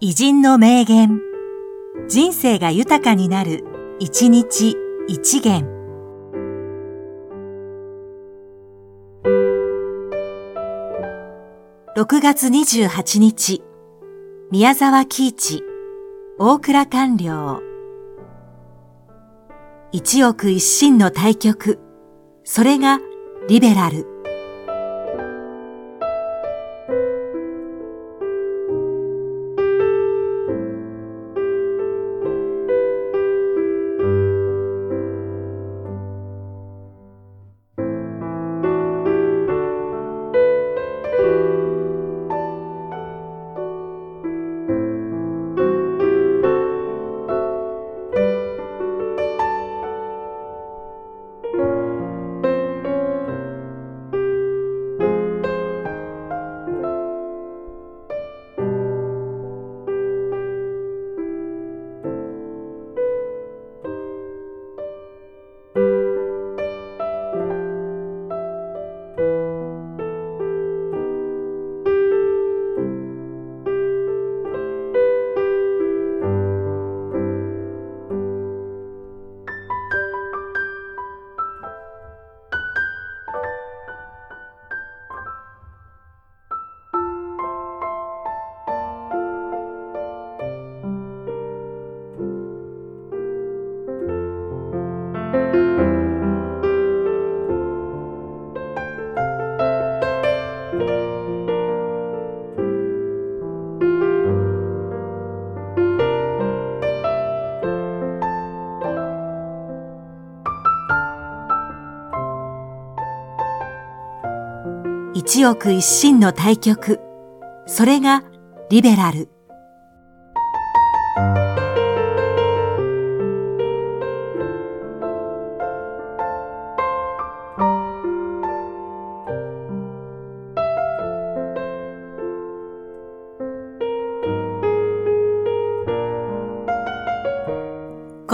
偉人の名言。人生が豊かになる、一日一元。6月28日、宮沢喜一、大倉官僚。一億一心の対局、それがリベラル。一億一心の対局。それがリベラル。